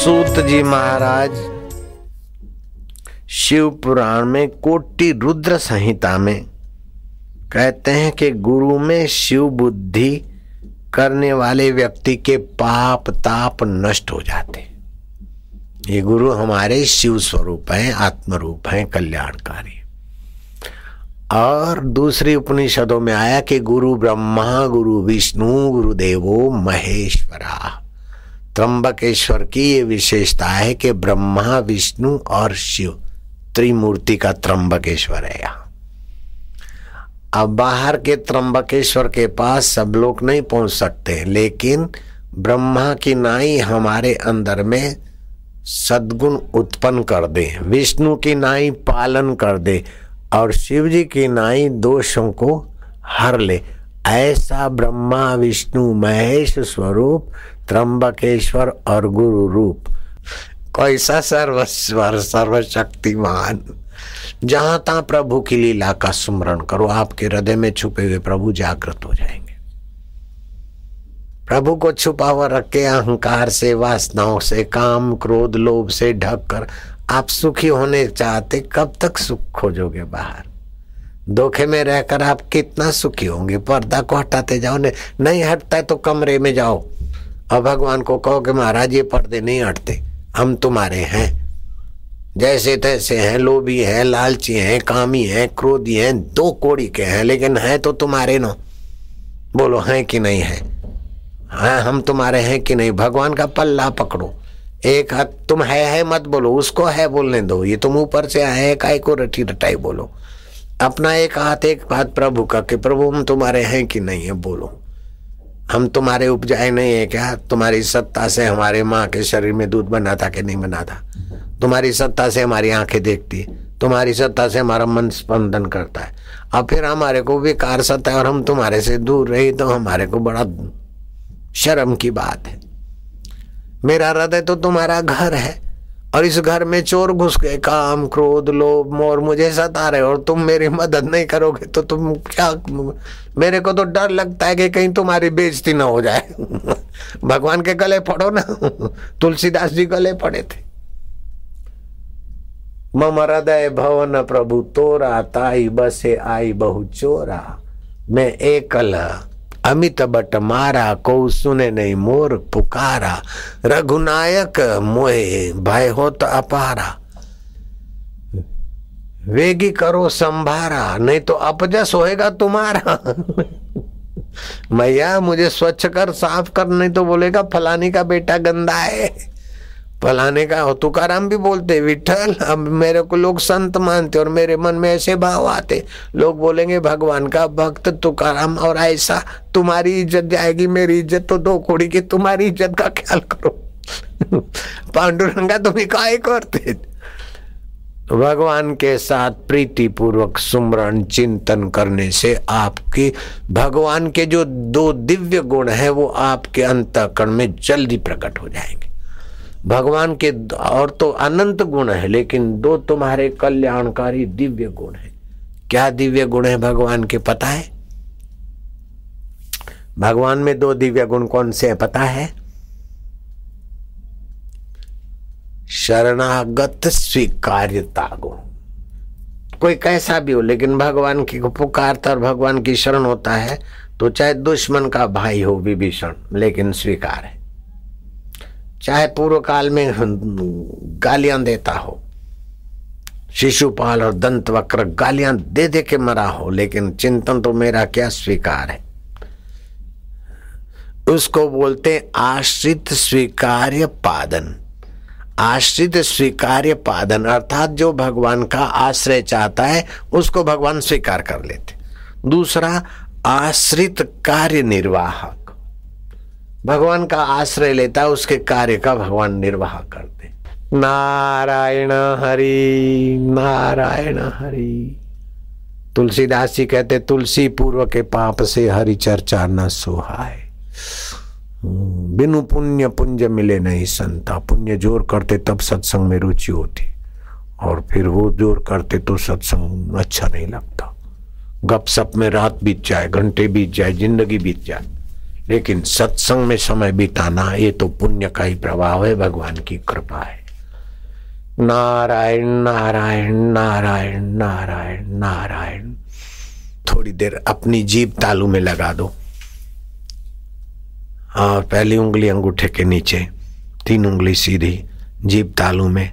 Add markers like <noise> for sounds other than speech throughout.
सूत जी महाराज, शिव पुराण में कोटि रुद्र संहिता में कहते हैं कि गुरु में शिव बुद्धि करने वाले व्यक्ति के पाप ताप नष्ट हो जाते। ये गुरु हमारे शिव स्वरूप हैं आत्म रूप हैं, कल्याणकारी। और दूसरी उपनिषदों में आया कि गुरु ब्रह्मा, गुरु विष्णु गुरु देवो महेश्वरा। त्रंबकेश्वर की ये विशेषता है कि ब्रह्मा, विष्णु और शिव त्रिमूर्ति का त्रंबकेश्वर है यहाँ। अब बाहर के त्रंबकेश्वर के पास सब लोग नहीं पहुँच सकते, लेकिन ब्रह्मा की नाई हमारे अंदर में सदगुण उत्पन्न कर दे, विष्णु की नाई पालन कर दे और शिव जी की नाई दोषों को हर ले। ऐसा ब्रह्मा, विष्णु, महेश स्वरूप त्रंबकेश्वर और गुरु रूप। कैसा सर्वस्वर, सर्वशक्तिमान। जहाँ तहा प्रभु की लीला का स्मरण करो, आपके हृदय में छुपे हुए प्रभु जागृत हो जाएँगे। प्रभु को छुपा हुआ रख के अहंकार से, वासनाओं से, काम, क्रोध, लोभ से ढक कर आप सुखी होने चाहते, कब तक सुख खोजोगे बाहर? धोखे में रहकर आप कितना सुखी होंगे? पर्दा को हटाते जाओ नहीं हटता है तो कमरे में जाओ। और भगवान को कहो कि महाराज, ये पर्दे नहीं हटते। हम तुम्हारे हैं। जैसे तैसे हैं, लोभी हैं, लालची हैं, कामी हैं, क्रोधी हैं, दो कोड़ी के हैं, लेकिन है तो तुम्हारे नो। बोलो, हैं कि नहीं है? हाँ हम तुम्हारे हैं कि नहीं? भगवान का पल्ला पकड़ो। एक हाथ तुम है है मत बोलो, उसको है बोलने दो। ये तुम ऊपर से है, काय को रटी रटाई बोलो? अपना एक हाथ एक हाथ प्रभु का कि प्रभु, हम तुम्हारे हैं कि नहीं है? बोलो। हम तुम्हारे उपजाए नहीं है क्या? तुम्हारी सत्ता से हमारे माँ के शरीर में दूध बना था कि नहीं बना था? तुम्हारी सत्ता से हमारी आँखें देखती तुम्हारी सत्ता से हमारा मन स्पंदन करता है। अब फिर हमारे को विकार सत्ता है और हम तुम्हारे से दूर रही तो हमारे को बड़ा शर्म की बात है। मेरा हृदय तो तुम्हारा घर है। और इस घर में चोर घुस गए, काम, क्रोध, लोभ, मोर, मुझे सता रहे और तुम मेरी मदद नहीं करोगे तो तुम क्या मेरे को तो डर लगता है कि कहीं तुम्हारी बेइज्जती ना हो जाए। <laughs> भगवान के गले पड़ो ना। <laughs> तुलसीदास जी गले पड़े थे। मम हृदय भवन प्रभु, तोरा ताई बसे आई बहु चोरा। मैं एकल अमित बट मारा, को सुने नहीं मोर पुकारा। रघुनायक मोहे भय तो अपारा। वेगी करो संभारा, नहीं तो अपजस होएगा तुम्हारा। मैया, मुझे स्वच्छ कर, साफ़ कर, नहीं तो बोलेगा, फलानी का बेटा गंदा है। फलाने का हो तुकाराम भी बोलते विठल अब मेरे को लोग संत मानते और मेरे मन में ऐसे भाव आते। लोग बोलेंगे, भगवान का भक्त तुकाराम और ऐसा तुम्हारी इज़्ज़त जाएगी, मेरी इज़्ज़त तो दो कोड़ी की तुम्हारी इज़्ज़त का ख्याल करो। <laughs> पांडुरंगा तुम्हें काय करते? भगवान के साथ प्रीति पूर्वक सुमरण, चिंतन करने से आपकी, भगवान के जो दो दिव्य गुण है, वो आपके अंतकरण में जल्दी प्रकट हो जाएँगे। भगवान के और तो अनंत गुण है, लेकिन दो तुम्हारे कल्याणकारी दिव्य गुण है। क्या दिव्य गुण है भगवान के, पता है? भगवान में दो दिव्य गुण कौन से है, पता है? शरणागत स्वीकार्यता गुण। कोई कैसा भी हो, लेकिन भगवान की पुकारता और भगवान की शरण होता है तो चाहे दुश्मन का भाई हो, विभीषण, लेकिन स्वीकार है। चाहे पूर्व काल में गालियाँ देता हो, शिशुपाल और दंत वक्र गालियाँ दे दे के मरा हो, लेकिन चिंतन तो मेरा क्या स्वीकार है? उसको बोलते आश्रित स्वीकार्य पादन। आश्रित स्वीकार्य पादन, अर्थात जो भगवान का आश्रय चाहता है, उसको भगवान स्वीकार कर लेते। दूसरा, आश्रित कार्य निर्वाहक भगवान का आश्रय लेता है उसके कार्य का भगवान निर्वाह करते। नारायण हरि नारायण हरि। तुलसीदास जी कहते, तुलसी पूर्व के पाप से हरि चर्चा न सुहाय बिनु पुण्य पुंज मिले नहीं संता। पुण्य ज़ोर करते तब सत्संग में रुचि होती। और फिर वो ज़ोर करते तो सत्संग अच्छा नहीं लगता। गप सप में रात बीत जाए, घंटे बीत जाए, ज़िंदगी बीत जाए। लेकिन सत्संग में समय बिताना, ये तो पुण्य का ही प्रभाव है, भगवान की कृपा है। नारायण नारायण नारायण नारायण नारायण, थोड़ी देर अपनी जीप तालू में लगा दो। हाँ पहली उंगली अंगूठे के नीचे, तीन उंगली सीधी जीप तालू में,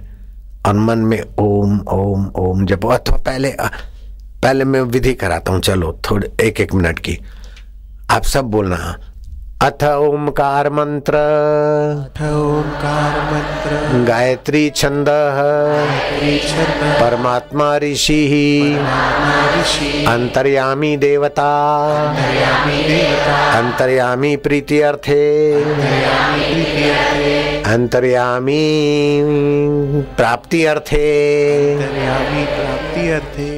और मन में ओम ओम ओम जब अथवा पहले पहले मैं विधि कराता हूँ, चलो, थोड़े एक एक मिनट की। आप सब बोलना अथ ओंकार मंत्र। अथ ओंकार मंत्र। गायत्री छंद परमात्मा ऋषि। देवता। अंतर्यामी देवता। अंतर्यामी प्रीति अर्थे अंतर्यामी प्राप्ति अर्थे अंतर्यामी प्राप्ति अर्थे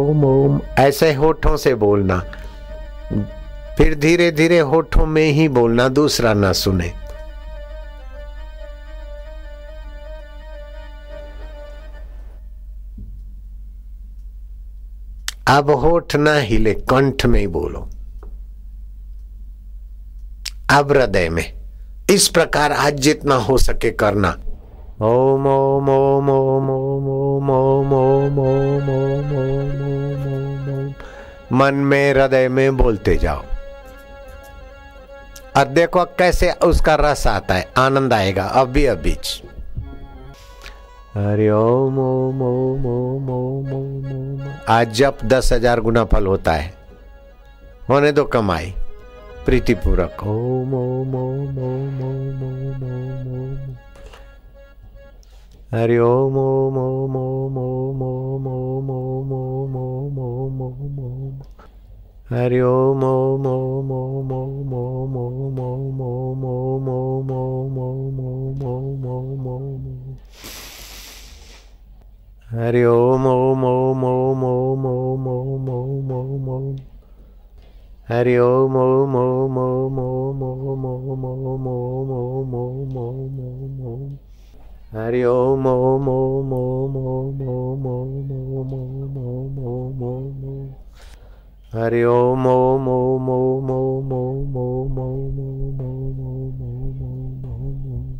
ओम ओम ऐसे होठों से बोलना। फिर धीरे धीरे होठों में ही बोलना, दूसरा ना सुने। अब होठ ना हिले, कंठ में ही बोलो। अब हृदय में, इस प्रकार आज जितना हो सके करना। ओम ओम ओम ओम ओम ओम ओम ओम ओम ओम ओम ओम ओम ओम मन में हृदय में बोलते जाओ और देखो कैसे उसका रस आता है आनंद आएगा अभी अभी हरि ओम ओम ओम ओम ओम ओम ओम आज जब दस हज़ार गुना फल होता है होने दो कमाई प्रीतिपूर्वक Om Om Om Om Om Om Om Om Hari Om Om Om Om Om Om Om Om Om Om Om Om Om Hari Om Om Om Om Om Om Om Om Om Om Om Om Om Om Om Om Hari Om Om Om Om Om Om Om Om Om Om Hari Om Om Om Om Om Om Om Om Om Om Om Om Om Om Hari Om Om Om Om Om Om Om Om Om Om Om Om Om Hari Om Om Om Om Om Om Om Om Om Om Om Om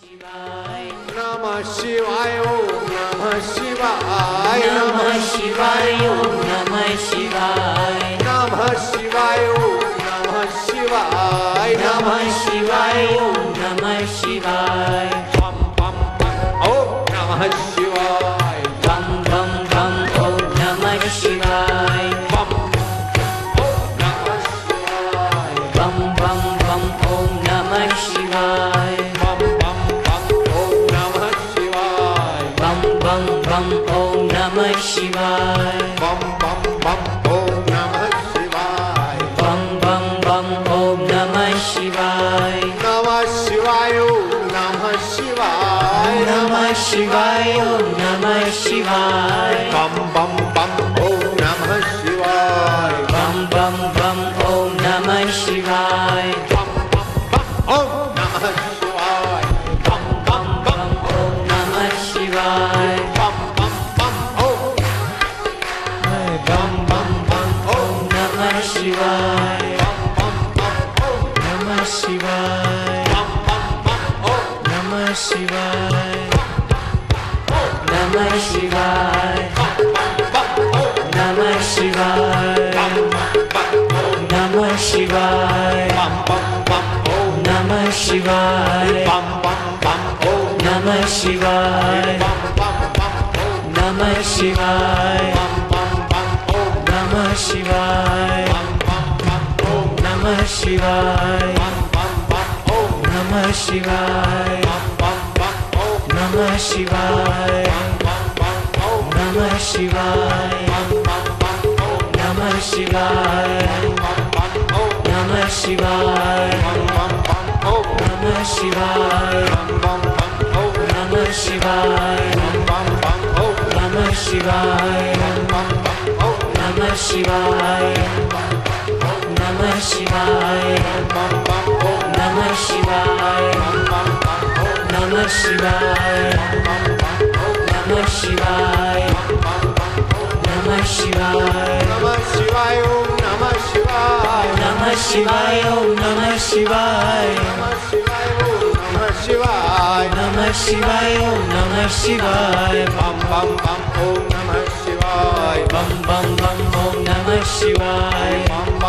Shivaya Namah Shivaya Om Namah Shivaya Namah Shivaya Om Namah Shivaya Namah Shivaya बं बं ॐ नमः शिवाय ॐ नम शिवायं बं ॐ नम शिवाय नम शिवाय ओ शिवाय नम शिवाय ॐ नम शिवाय पं बं पं ॐ नम शिवाय बं ॐ नमः शिवाय नमः शिवाय नमः शिवाय नमः शिवाय नमः शिवाय नमः शिवाय नमः शिवाय नमः शिवाय नमः शिवाय नमः शिवाय नमः शिवाय ओम नमः शिवाय पम पम ओम नमः शिवाय पम पम ओम नमः Shivaya. Namah Shivaya. Namah Shivaya. Namah Shivaya. शिवाय नमः शिवाय ओम नमः शिवाय नमः शिवाय ओम नमः शिवाय नमः शिवाय ओम नमः शिवाय नमः शिवाय ओम नमः शिवाय बम बम बम ओम नमः शिवाय बम बम बम ओम नमः शिवाय बम